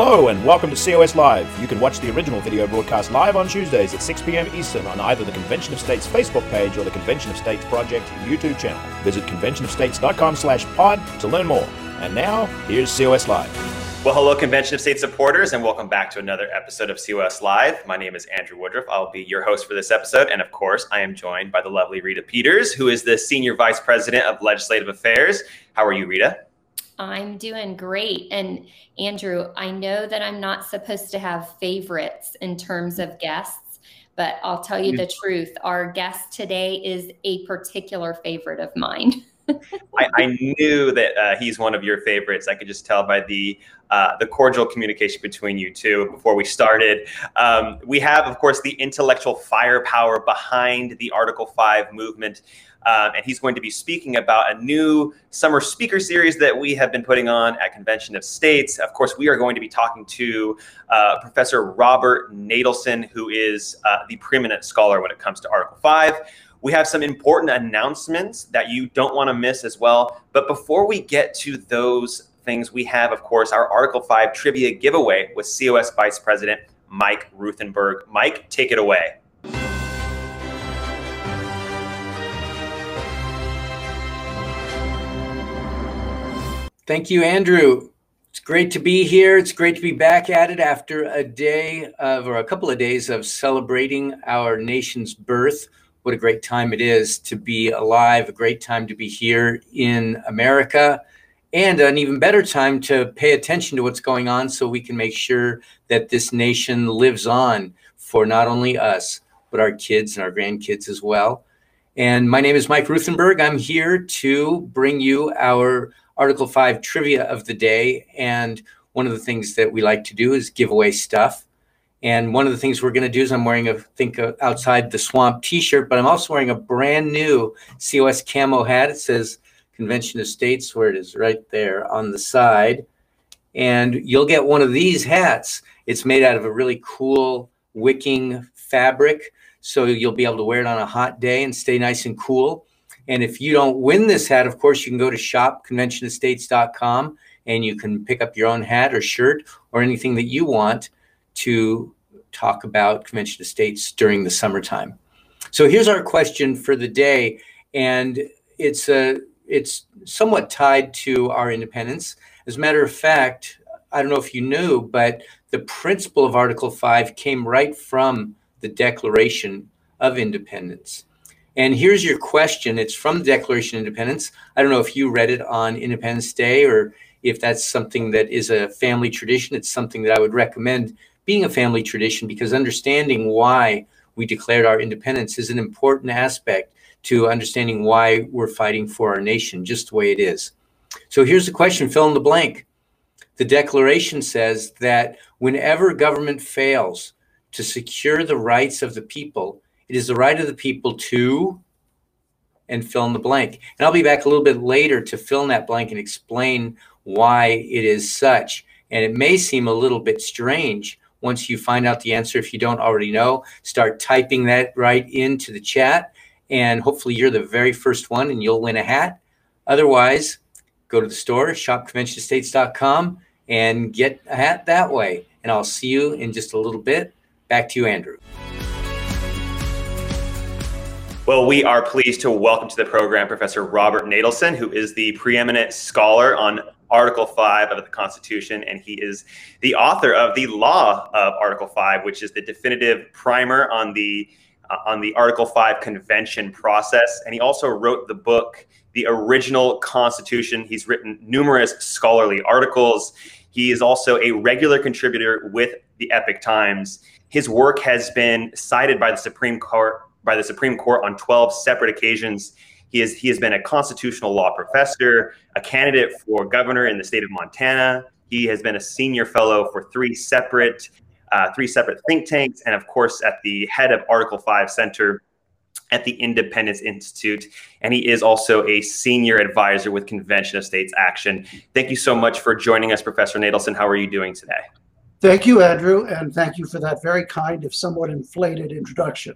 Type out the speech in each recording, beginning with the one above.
Hello and welcome to COS Live. You can watch the original video broadcast live on Tuesdays at 6 p.m. Eastern on either the Convention of States Facebook page or the Convention of States Project YouTube channel. Visit conventionofstates.com slash pod to learn more. And now, here's COS Live. Well, hello, Convention of State supporters, and welcome back to another episode of COS Live. My name is Andrew Woodruff. I'll be your host for this episode. And of course, I am joined by the lovely Rita Peters, who is the Senior Vice President of Legislative Affairs. How are you, Rita? I'm doing great. And Andrew, I know that I'm not supposed to have favorites in terms of guests, but I'll tell you the truth. Our guest today is a particular favorite of mine. I, I, knew that uh, he's one of your favorites. I could just tell by the uh, the cordial communication between you two before we started. Um, we have, of course, the intellectual firepower behind the Article Five movement. Um, and he's going to be speaking about a new summer speaker series that we have been putting on at Convention of States. Of course, we are going to be talking to uh, Professor Robert Natelson, who is uh, the preeminent scholar when it comes to Article 5. We have some important announcements that you don't want to miss as well. But before we get to those things, we have, of course, our Article 5 trivia giveaway with COS Vice President Mike Ruthenberg. Mike, take it away. Thank you, Andrew. It's great to be here. It's great to be back at it after a day of, or a couple of days of celebrating our nation's birth. What a great time it is to be alive, a great time to be here in America, and an even better time to pay attention to what's going on so we can make sure that this nation lives on for not only us, but our kids and our grandkids as well. And my name is Mike Ruthenberg. I'm here to bring you our Article 5 trivia of the day. And one of the things that we like to do is give away stuff. And one of the things we're going to do is I'm wearing a think outside the swamp T-shirt, but I'm also wearing a brand new COS camo hat. It says Convention of States, where it is right there on the side. And you'll get one of these hats. It's made out of a really cool wicking fabric, so you'll be able to wear it on a hot day and stay nice and cool. And if you don't win this hat, of course, you can go to shopconventionofstates.com and you can pick up your own hat or shirt or anything that you want to talk about Convention of States during the summertime. So here's our question for the day, and it's a it's somewhat tied to our independence. As a matter of fact, I don't know if you knew, but the principle of Article 5 came right from the Declaration of Independence. And here's your question. It's from the Declaration of Independence. I don't know if you read it on Independence Day or if that's something that is a family tradition. It's something that I would recommend being a family tradition because understanding why we declared our independence is an important aspect to understanding why we're fighting for our nation, just the way it is. So here's the question fill in the blank. The Declaration says that whenever government fails to secure the rights of the people, it is the right of the people to and fill in the blank. And I'll be back a little bit later to fill in that blank and explain why it is such. And it may seem a little bit strange once you find out the answer. If you don't already know, start typing that right into the chat. And hopefully you're the very first one and you'll win a hat. Otherwise, go to the store, shopconventionstates.com, and get a hat that way. And I'll see you in just a little bit. Back to you, Andrew. Well, we are pleased to welcome to the program Professor Robert Natelson, who is the preeminent scholar on Article 5 of the Constitution, and he is the author of the Law of Article 5, which is the definitive primer on the uh, on the Article 5 convention process. And he also wrote the book, The Original Constitution. He's written numerous scholarly articles. He is also a regular contributor with the Epoch Times. His work has been cited by the Supreme Court by the Supreme Court on 12 separate occasions. He, is, he has been a constitutional law professor, a candidate for governor in the state of Montana. He has been a senior fellow for three separate uh, three separate think tanks, and of course, at the head of Article 5 Center at the Independence Institute. And he is also a senior advisor with Convention of States Action. Thank you so much for joining us, Professor Natelson. How are you doing today? Thank you, Andrew, and thank you for that very kind, if somewhat inflated introduction.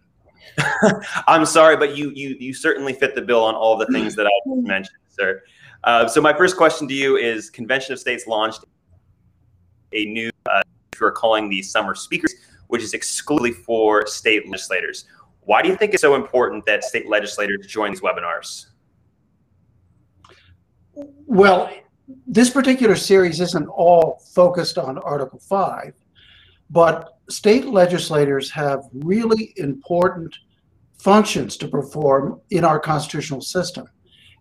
I'm sorry, but you you you certainly fit the bill on all the things that I mentioned, sir. Uh, so my first question to you is: Convention of States launched a new uh, who are calling the summer speakers, which is exclusively for state legislators. Why do you think it's so important that state legislators join these webinars? Well, this particular series isn't all focused on Article 5, but state legislators have really important functions to perform in our constitutional system.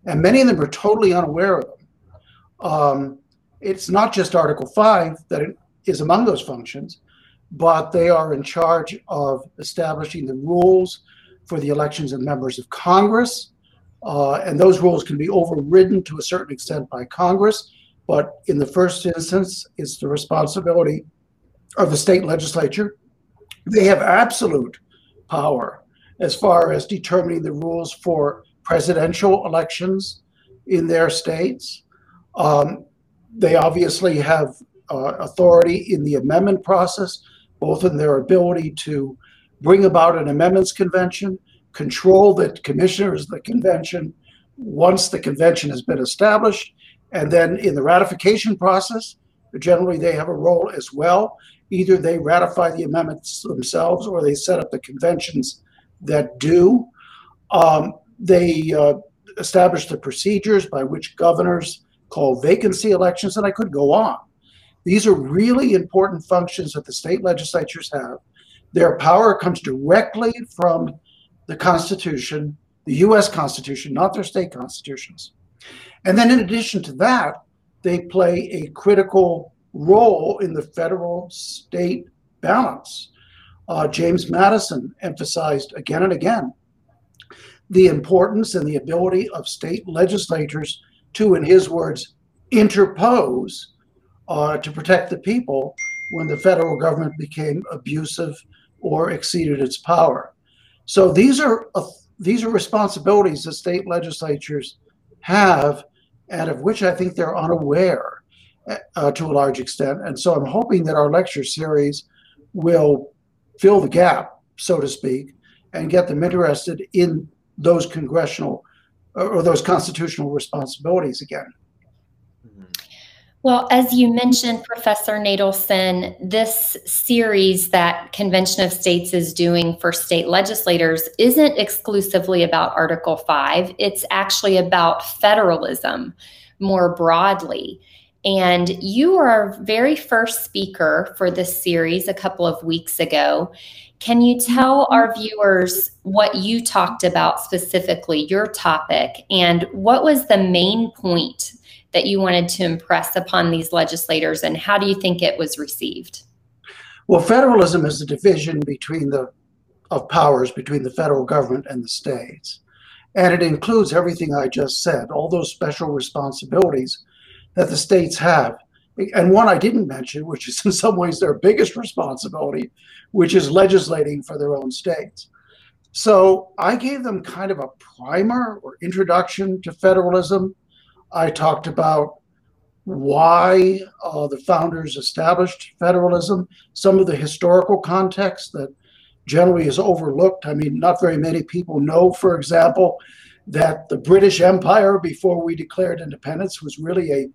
And many of them are totally unaware of them. Um, it's not just Article 5 that is among those functions, but they are in charge of establishing the rules for the elections of members of Congress. Uh, and those rules can be overridden to a certain extent by Congress. But in the first instance, it's the responsibility of the state legislature. They have absolute power as far as determining the rules for presidential elections in their states. Um, they obviously have uh, authority in the amendment process, both in their ability to bring about an amendments convention, control the commissioners of the convention once the convention has been established, and then in the ratification process, generally they have a role as well. Either they ratify the amendments themselves or they set up the conventions that do. Um, they uh, establish the procedures by which governors call vacancy elections, and I could go on. These are really important functions that the state legislatures have. Their power comes directly from the Constitution, the US Constitution, not their state constitutions. And then, in addition to that, they play a critical role in the federal state balance. Uh, James Madison emphasized again and again the importance and the ability of state legislatures to, in his words, interpose uh, to protect the people when the federal government became abusive or exceeded its power. So these are uh, these are responsibilities that state legislatures have, and of which I think they're unaware uh, to a large extent. And so I'm hoping that our lecture series will fill the gap, so to speak, and get them interested in those congressional or those constitutional responsibilities again. Well, as you mentioned, Professor Natelson, this series that Convention of States is doing for state legislators isn't exclusively about Article 5. It's actually about federalism more broadly. And you were our very first speaker for this series a couple of weeks ago. Can you tell mm-hmm. our viewers what you talked about specifically, your topic, and what was the main point that you wanted to impress upon these legislators, and how do you think it was received? Well, federalism is the division between the of powers between the federal government and the states. And it includes everything I just said, all those special responsibilities that the states have. And one I didn't mention, which is in some ways their biggest responsibility, which is legislating for their own states. So I gave them kind of a primer or introduction to federalism I talked about why uh, the founders established federalism, some of the historical context that generally is overlooked. I mean, not very many people know, for example, that the British Empire, before we declared independence, was really a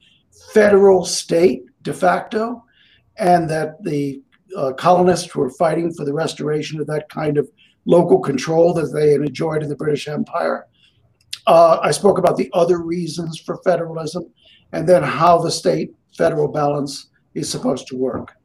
federal state de facto, and that the uh, colonists were fighting for the restoration of that kind of local control that they had enjoyed in the British Empire. Uh, I spoke about the other reasons for federalism and then how the state federal balance is supposed to work.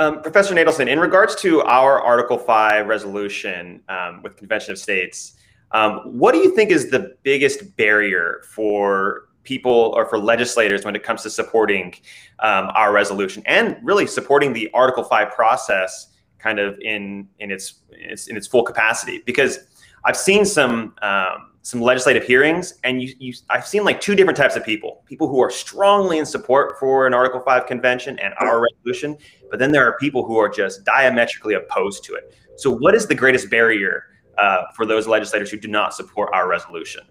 Um, Professor Natelson, in regards to our Article 5 resolution um, with Convention of States, um, what do you think is the biggest barrier for people or for legislators when it comes to supporting um, our resolution and really supporting the Article 5 process kind of in, in, its, in its full capacity? Because I've seen some um, some legislative hearings, and you, you, I've seen like two different types of people: people who are strongly in support for an Article Five convention and our resolution, but then there are people who are just diametrically opposed to it. So, what is the greatest barrier uh, for those legislators who do not support our resolution?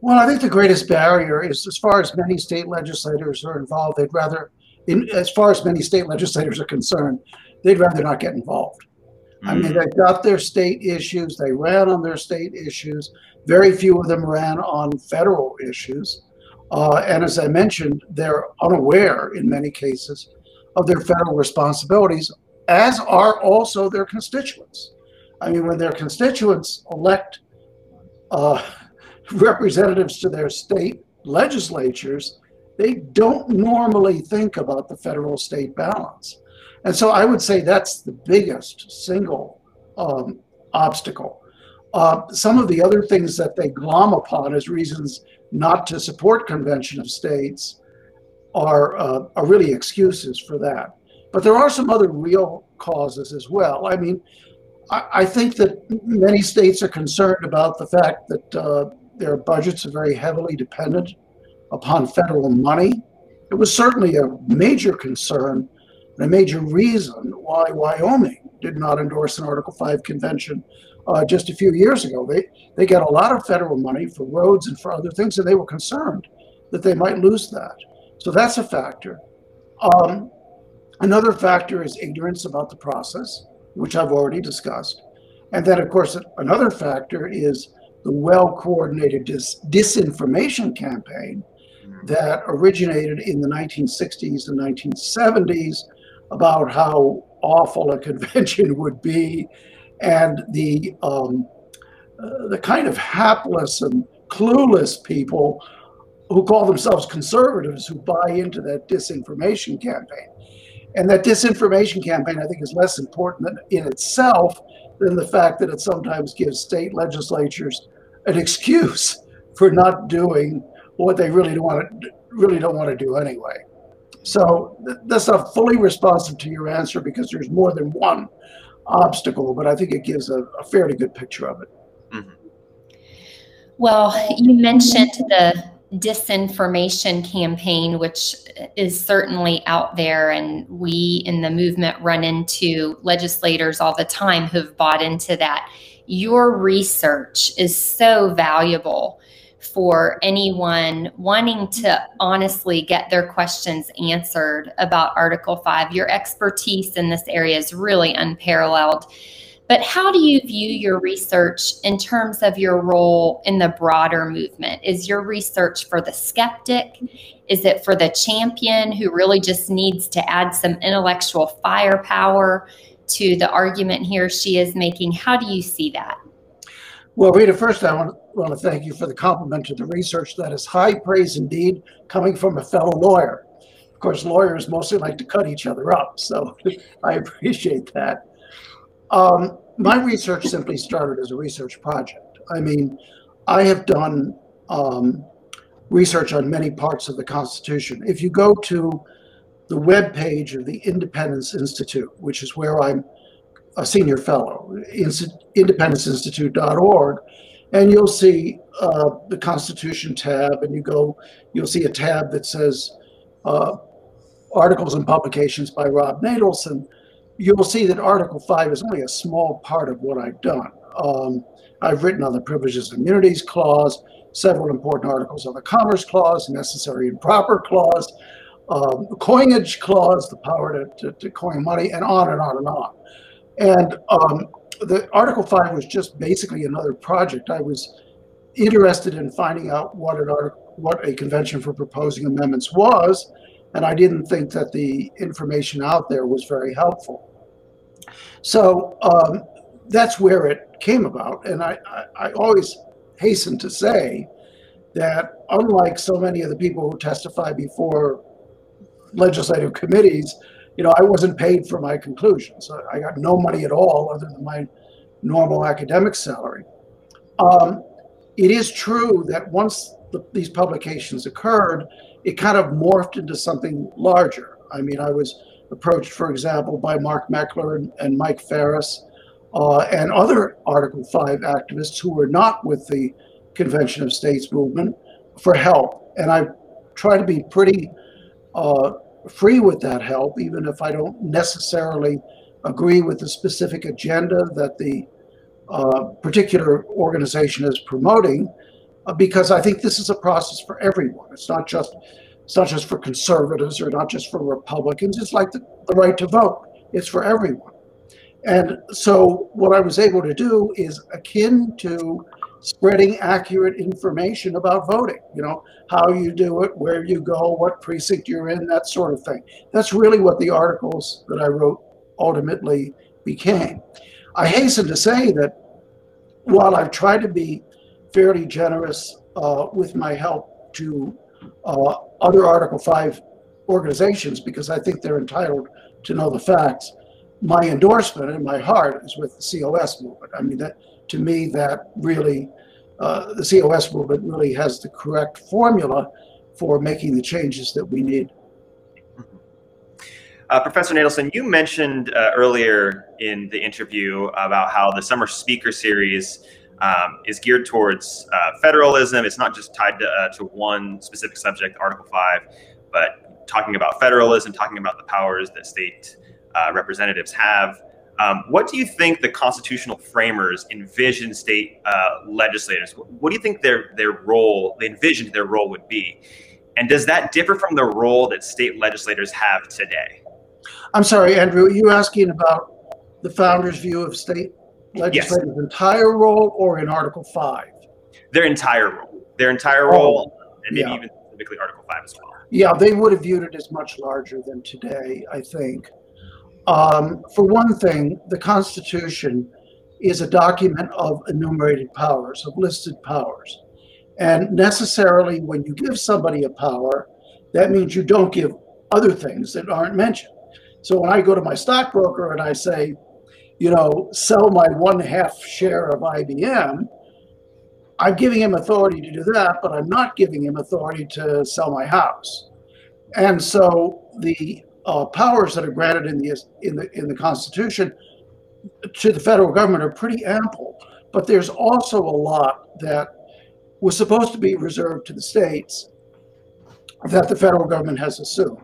Well, I think the greatest barrier is, as far as many state legislators are involved, they'd rather, in, as far as many state legislators are concerned, they'd rather not get involved. I mean, they've got their state issues, they ran on their state issues. Very few of them ran on federal issues. Uh, and as I mentioned, they're unaware in many cases of their federal responsibilities, as are also their constituents. I mean, when their constituents elect uh, representatives to their state legislatures, they don't normally think about the federal state balance. And so I would say that's the biggest single um, obstacle. Uh, some of the other things that they glom upon as reasons not to support Convention of States are, uh, are really excuses for that. But there are some other real causes as well. I mean, I, I think that many states are concerned about the fact that uh, their budgets are very heavily dependent upon federal money. It was certainly a major concern and a major reason why Wyoming did not endorse an Article 5 convention uh, just a few years ago. They, they got a lot of federal money for roads and for other things, and they were concerned that they might lose that. So that's a factor. Um, another factor is ignorance about the process, which I've already discussed. And then, of course, another factor is the well coordinated dis- disinformation campaign that originated in the 1960s and 1970s about how awful a convention would be and the um, uh, the kind of hapless and clueless people who call themselves conservatives who buy into that disinformation campaign. And that disinformation campaign, I think, is less important in itself than the fact that it sometimes gives state legislatures an excuse for not doing what they really don't want to really don't want to do anyway. So that's not fully responsive to your answer because there's more than one obstacle, but I think it gives a, a fairly good picture of it. Mm-hmm. Well, you mentioned the disinformation campaign, which is certainly out there, and we in the movement run into legislators all the time who've bought into that. Your research is so valuable for anyone wanting to honestly get their questions answered about Article 5. Your expertise in this area is really unparalleled. But how do you view your research in terms of your role in the broader movement? Is your research for the skeptic? Is it for the champion who really just needs to add some intellectual firepower to the argument he or she is making? How do you see that? Well, Rita, first I want, want to thank you for the compliment to the research. That is high praise indeed, coming from a fellow lawyer. Of course, lawyers mostly like to cut each other up, so I appreciate that. Um, my research simply started as a research project. I mean, I have done um, research on many parts of the Constitution. If you go to the web page of the Independence Institute, which is where I'm a senior fellow, independenceinstitute.org, and you'll see uh, the Constitution tab, and you go, you'll see a tab that says uh, articles and publications by Rob Natelson. You'll see that Article 5 is only a small part of what I've done. Um, I've written on the Privileges and Immunities Clause, several important articles on the Commerce Clause, Necessary and Proper Clause, um, Coinage Clause, the power to, to, to coin money, and on and on and on. And um, the Article 5 was just basically another project. I was interested in finding out what an what a convention for proposing amendments was, and I didn't think that the information out there was very helpful. So um, that's where it came about. And I, I, I always hasten to say that unlike so many of the people who testify before legislative committees, you know, I wasn't paid for my conclusions. I got no money at all other than my normal academic salary. Um, it is true that once the, these publications occurred, it kind of morphed into something larger. I mean, I was approached, for example, by Mark Meckler and, and Mike Farris uh, and other Article 5 activists who were not with the Convention of States movement for help. And I try to be pretty uh, free with that help, even if I don't necessarily agree with the specific agenda that the uh, particular organization is promoting, uh, because I think this is a process for everyone. It's not just it's not just for conservatives or not just for Republicans. It's like the, the right to vote. It's for everyone. And so what I was able to do is akin to spreading accurate information about voting. You know, how you do it, where you go, what precinct you're in, that sort of thing. That's really what the articles that I wrote ultimately became. I hasten to say that while I've tried to be fairly generous uh, with my help to uh, other Article 5 organizations because I think they're entitled to know the facts. My endorsement and my heart is with the COS movement. I mean, that to me, that really, uh, the COS movement really has the correct formula for making the changes that we need. Uh, Professor Natelson, you mentioned uh, earlier in the interview about how the Summer Speaker Series um, is geared towards uh, federalism. It's not just tied to, uh, to one specific subject, Article 5, but talking about federalism, talking about the powers that state uh, representatives have. Um, what do you think the constitutional framers envisioned state uh, legislators? What do you think their their role, they envisioned their role would be? And does that differ from the role that state legislators have today? I'm sorry, Andrew. Are you asking about the founders' view of state legislators' yes. entire role or in Article 5? Their entire role. Their entire role, oh, and maybe yeah. even specifically Article 5 as well. Yeah, they would have viewed it as much larger than today, I think. Um, for one thing, the Constitution is a document of enumerated powers, of listed powers. And necessarily, when you give somebody a power, that means you don't give other things that aren't mentioned. So when I go to my stockbroker and I say, you know, sell my one half share of IBM, I'm giving him authority to do that, but I'm not giving him authority to sell my house. And so the uh, powers that are granted in the in the in the Constitution to the federal government are pretty ample, but there's also a lot that was supposed to be reserved to the states that the federal government has assumed.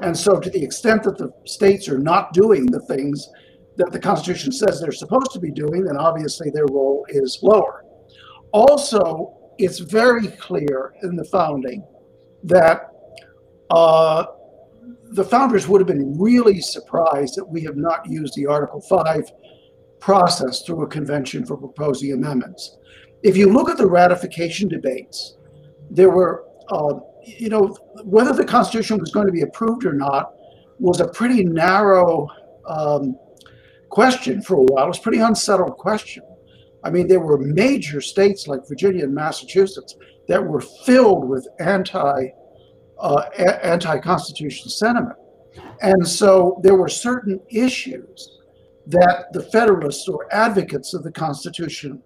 And so, to the extent that the states are not doing the things that the Constitution says they're supposed to be doing, then obviously their role is lower. Also, it's very clear in the founding that uh, the founders would have been really surprised that we have not used the Article 5 process through a convention for proposing amendments. If you look at the ratification debates, there were, uh, you know, whether the Constitution was going to be approved or not was a pretty narrow um, question for a while. It was a pretty unsettled question. I mean, there were major states like Virginia and Massachusetts that were filled with anti uh, anti-constitutional sentiment. And so there were certain issues that the Federalists or advocates of the Constitution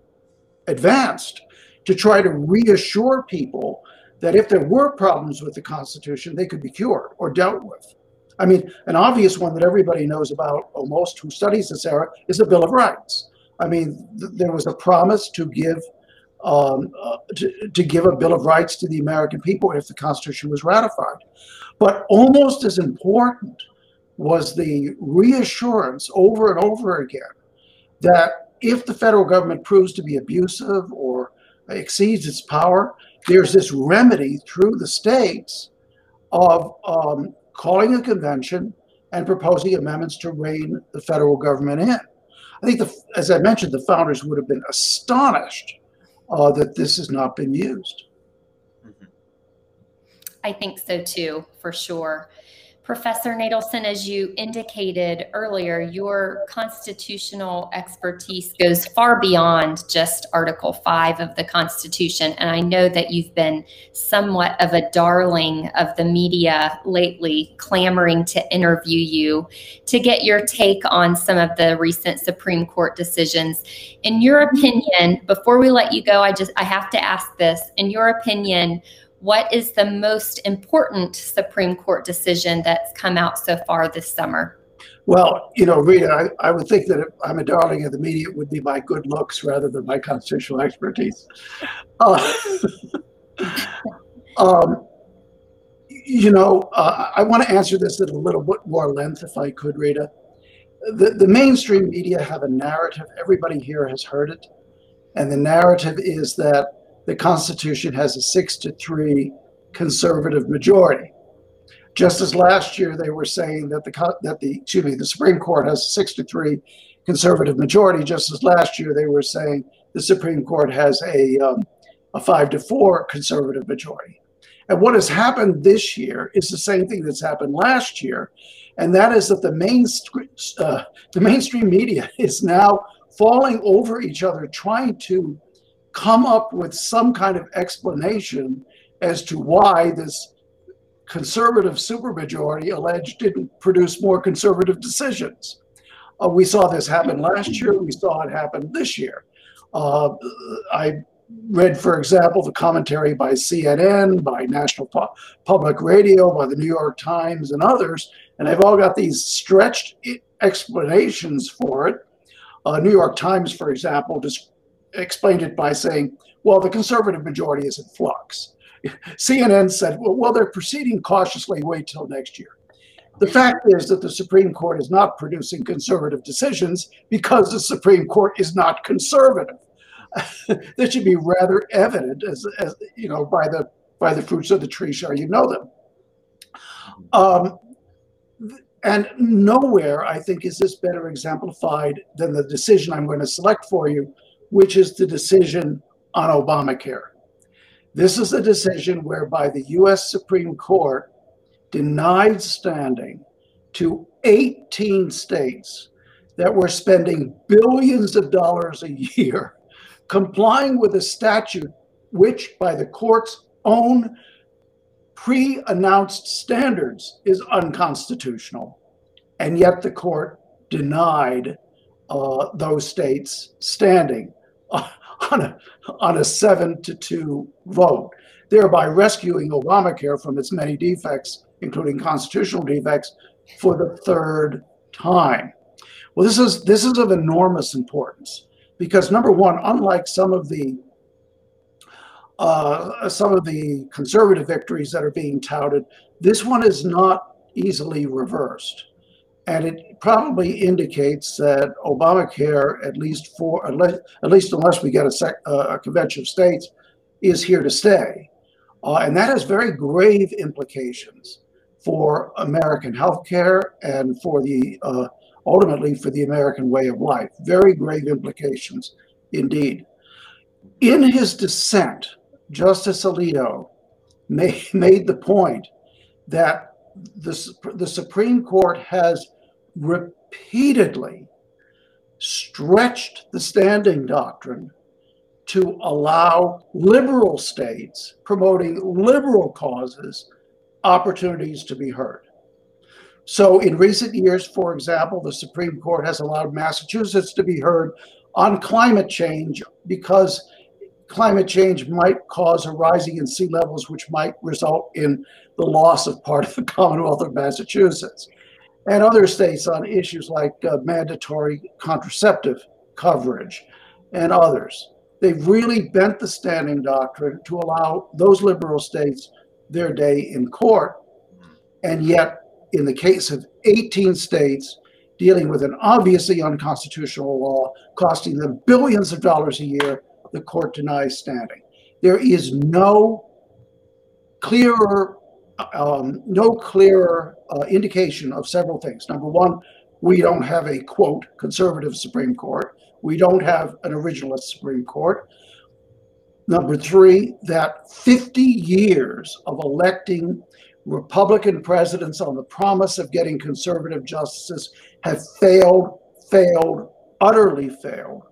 advanced to try to reassure people that if there were problems with the Constitution, they could be cured or dealt with. I mean, an obvious one that everybody knows about, almost who studies this era, is the Bill of Rights. I mean, th- there was a promise to give um, uh, to, to give a Bill of Rights to the American people if the Constitution was ratified. But almost as important was the reassurance over and over again that if the federal government proves to be abusive or exceeds its power, there's this remedy through the states of um, calling a convention and proposing amendments to rein the federal government in. I think, the, as I mentioned, the founders would have been astonished uh, that this has not been used. Mm-hmm. I think so too, for sure. Professor Natelson, as you indicated earlier, your constitutional expertise goes far beyond just Article 5 of the Constitution. And I know that you've been somewhat of a darling of the media lately, clamoring to interview you to get your take on some of the recent Supreme Court decisions. In your opinion, before we let you go, I just I have to ask this. In your opinion, what is the most important Supreme Court decision that's come out so far this summer? Well, you know, Rita, I, I would think that if I'm a darling of the media, it would be my good looks rather than my constitutional expertise. Uh, um, you know, uh, I want to answer this at a little bit more length, if I could, Rita. The, the mainstream media have a narrative. Everybody here has heard it. And the narrative is that the Constitution has a six to three conservative majority. Just as last year they were saying that the that the excuse me the Supreme Court has a six to three conservative majority. Just as last year they were saying the Supreme Court has a, um, a five to four conservative majority. And what has happened this year is the same thing that's happened last year, and that is that the mainstream, uh, the mainstream media is now falling over each other, trying to come up with some kind of explanation as to why this conservative supermajority alleged didn't produce more conservative decisions. Uh, we saw this happen last year. We saw it happen this year. Uh, I read, for example, the commentary by CNN, by National Pu- Public Radio, by the New York Times, and others, and they've all got these stretched explanations for it. Uh, New York Times, for example, just explained it by saying, well, the conservative majority is in flux. CNN said, well, well, they're proceeding cautiously, wait till next year. The fact is that the Supreme Court is not producing conservative decisions because the Supreme Court is not conservative. that should be rather evident as, as you know by the by the fruits of the tree shall you know them. Um, and nowhere, I think, is this better exemplified than the decision I'm going to select for you, which is the decision on Obamacare. This is a decision whereby the US Supreme Court denied standing to 18 states that were spending billions of dollars a year complying with a statute which, by the court's own pre announced standards, is unconstitutional. And yet the court denied uh, those states standing on a, on a seven to two vote, thereby rescuing Obamacare from its many defects, including constitutional defects, for the third time. Well, this is this is of enormous importance because number one, unlike some of the uh, some of the conservative victories that are being touted, this one is not easily reversed. And it probably indicates that Obamacare, at least for at least unless we get a, sec, uh, a convention of states, is here to stay, uh, and that has very grave implications for American healthcare and for the uh, ultimately for the American way of life. Very grave implications indeed. In his dissent, Justice Alito made the point that the, the Supreme Court has repeatedly stretched the standing doctrine to allow liberal states promoting liberal causes opportunities to be heard. So, in recent years, for example, the Supreme Court has allowed Massachusetts to be heard on climate change because climate change might cause a rising in sea levels, which might result in the loss of part of the Commonwealth of Massachusetts. And other states on issues like uh, mandatory contraceptive coverage and others. They've really bent the standing doctrine to allow those liberal states their day in court. And yet, in the case of 18 states dealing with an obviously unconstitutional law costing them billions of dollars a year, the court denies standing. There is no clearer, um, no clearer uh, indication of several things. Number one, we don't have a quote conservative Supreme Court. We don't have an originalist Supreme Court. Number three, that 50 years of electing Republican presidents on the promise of getting conservative justices have failed, failed, utterly failed.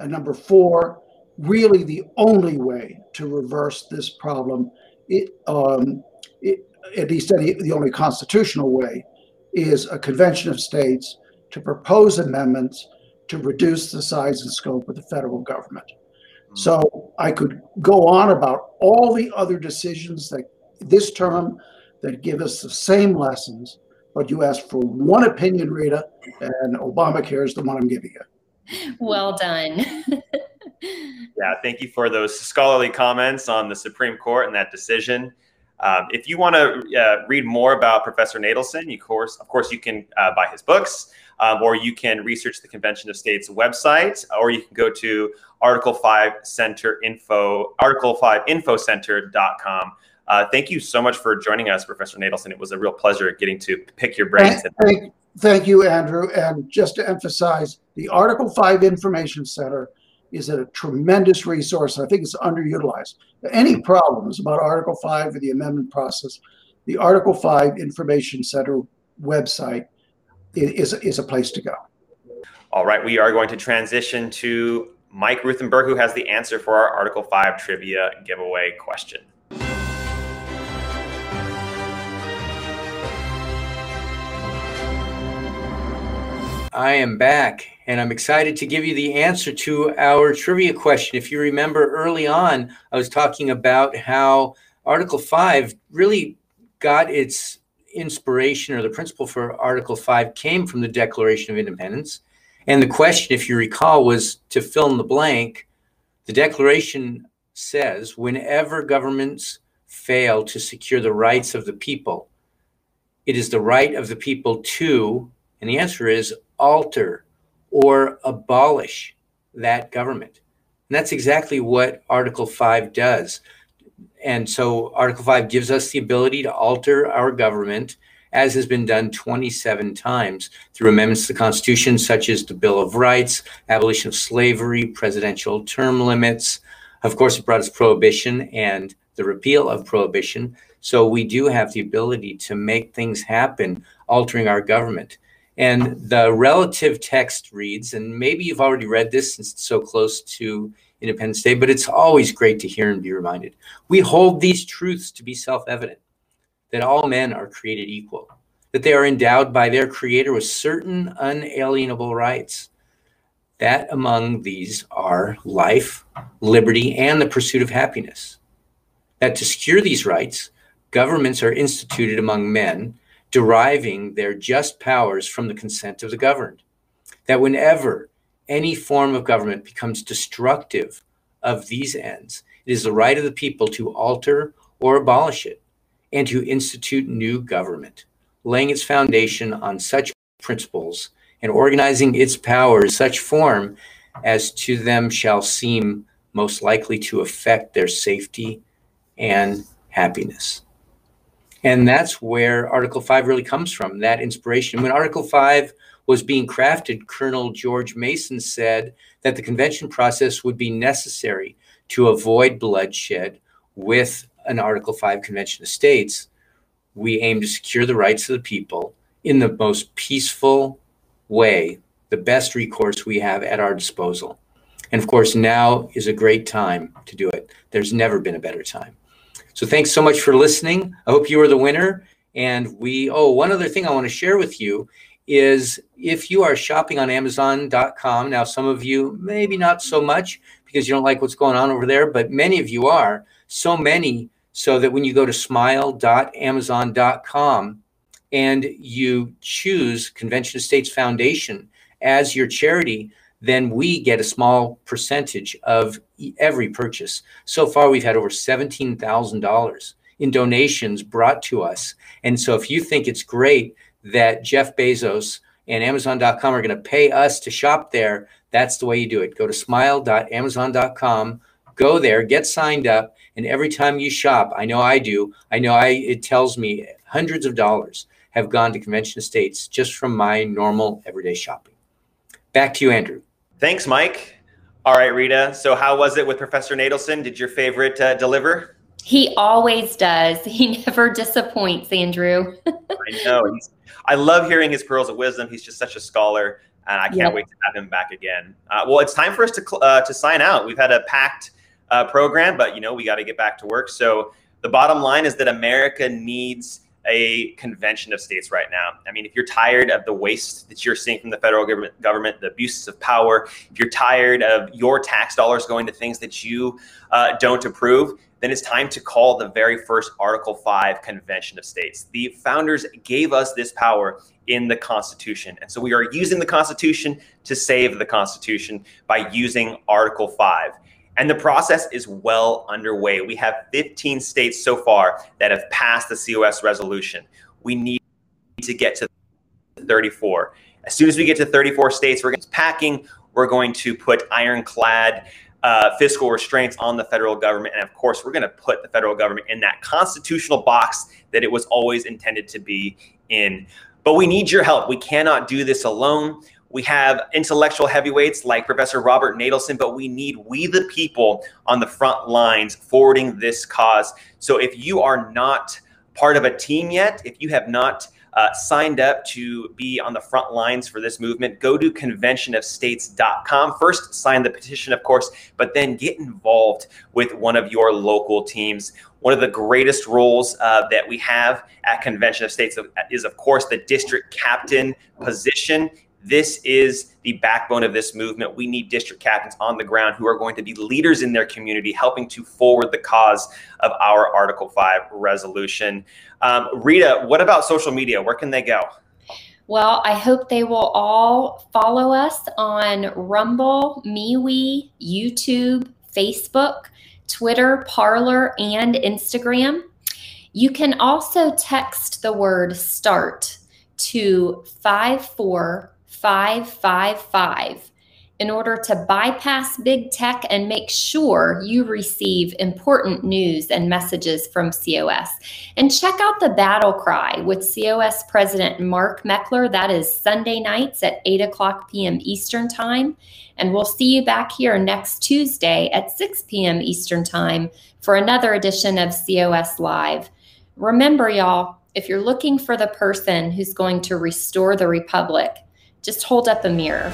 And number four, really the only way to reverse this problem, it, um, it, at least any, the only constitutional way, is a convention of states to propose amendments to reduce the size and scope of the federal government. Mm-hmm. So I could go on about all the other decisions that this term that give us the same lessons, but you asked for one opinion, Rita, and Obamacare is the one I'm giving you. Well done. yeah, thank you for those scholarly comments on the Supreme Court and that decision. Um, if you want to uh, read more about Professor Natelson, you course, of course, you can uh, buy his books, um, or you can research the Convention of States website, or you can go to Article 5 Center Info, Article5infocenter.com uh, thank you so much for joining us, Professor Natelson. It was a real pleasure getting to pick your brain thank, thank, thank, you, Andrew. And just to emphasize, the Article 5 Information Center is a tremendous resource. I think it's underutilized. Any problems about Article 5 or the amendment process, the Article 5 Information Center website is, is a place to go. All right, we are going to transition to Mike Ruthenberg, who has the answer for our Article 5 trivia giveaway question. I am back and I'm excited to give you the answer to our trivia question. If you remember early on, I was talking about how Article 5 really got its inspiration or the principle for Article 5 came from the Declaration of Independence. And the question, if you recall, was to fill in the blank. The Declaration says whenever governments fail to secure the rights of the people, it is the right of the people to, and the answer is alter or abolish that government. And that's exactly what Article 5 does. And so Article 5 gives us the ability to alter our government, as has been done 27 times through amendments to the Constitution, such as the Bill of Rights, abolition of slavery, presidential term limits. Of course, it brought us prohibition and the repeal of prohibition. So we do have the ability to make things happen, altering our government. And the relative text reads, and maybe you've already read this since it's so close to Independence Day, but it's always great to hear and be reminded. We hold these truths to be self evident that all men are created equal, that they are endowed by their Creator with certain unalienable rights. That among these are life, liberty, and the pursuit of happiness. That to secure these rights, governments are instituted among men deriving their just powers from the consent of the governed. That whenever any form of government becomes destructive of these ends, it is the right of the people to alter or abolish it and to institute new government, laying its foundation on such principles and organizing its power in such form as to them shall seem most likely to affect their safety and happiness. And that's where Article 5 really comes from, that inspiration. When Article 5 was being crafted, Colonel George Mason said that the convention process would be necessary to avoid bloodshed with an Article 5 Convention of States. We aim to secure the rights of the people in the most peaceful way, the best recourse we have at our disposal. And of course, now is a great time to do it. There's never been a better time. So thanks so much for listening. I hope you are the winner. And we, oh, one other thing I want to share with you is if you are shopping on Amazon.com, now some of you maybe not so much because you don't like what's going on over there, but many of you are, so many, so that when you go to smile.amazon.com and you choose Convention of States Foundation as your charity, then we get a small percentage of every purchase. So far, we've had over $17,000 in donations brought to us. And so if you think it's great that Jeff Bezos and Amazon.com are going to pay us to shop there, that's the way you do it. Go to smile.amazon.com, go there, get signed up, and every time you shop, I know I do, I know I it tells me hundreds of dollars have gone to Convention of States just from my normal everyday shopping. Back to you, Andrew. Thanks, Mike. All right, Rita. So, how was it with Professor Natelson? Did your favorite uh, deliver? He always does. He never disappoints, Andrew. I know. He's, I love hearing his pearls of wisdom. He's just such a scholar, and I can't yep. wait to have him back again. Uh, well, it's time for us to uh, to sign out. We've had a packed uh, program, but you know we got to get back to work. So the bottom line is that America needs a convention of states right now. I mean, if you're tired of the waste that you're seeing from the federal government, government the abuses of power, if you're tired of your tax dollars going to things that you uh, don't approve, then it's time to call the very first Article 5 Convention of States. The founders gave us this power in the Constitution. And so we are using the Constitution to save the Constitution by using Article 5. And the process is well underway. We have 15 states so far that have passed the COS resolution. We need to get to 34. As soon as we get to 34 states, we're going to packing. We're going to put ironclad uh, fiscal restraints on the federal government. And of course, we're going to put the federal government in that constitutional box that it was always intended to be in. But we need your help. We cannot do this alone We have intellectual heavyweights like Professor Robert Natelson, but we need we the people on the front lines forwarding this cause. So if you are not part of a team yet, if you have not uh, signed up to be on the front lines for this movement, go to conventionofstates.com. First, sign the petition, of course, but then get involved with one of your local teams. One of the greatest roles uh, that we have at Convention of States is, of course, the district captain position. This is the backbone of this movement. We need district captains on the ground who are going to be leaders in their community, helping to forward the cause of our Article 5 resolution. Um, Rita, what about social media? Where can they go? Well, I hope they will all follow us on Rumble, MeWe, YouTube, Facebook, Twitter, Parler, and Instagram. You can also text the word START to 54 555 in order to bypass big tech and make sure you receive important news and messages from COS. And check out the battle cry with COS President Mark Meckler. That is Sunday nights at 8 o'clock p.m. Eastern Time. And we'll see you back here next Tuesday at 6 p.m. Eastern Time for another edition of COS Live. Remember, y'all, if you're looking for the person who's going to restore the Republic, just hold up a mirror.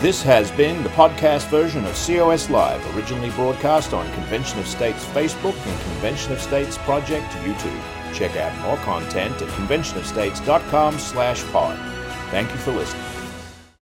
This has been the podcast version of COS Live, originally broadcast on Convention of States Facebook and Convention of States Project YouTube. Check out more content at conventionofstates.com slash pod. Thank you for listening.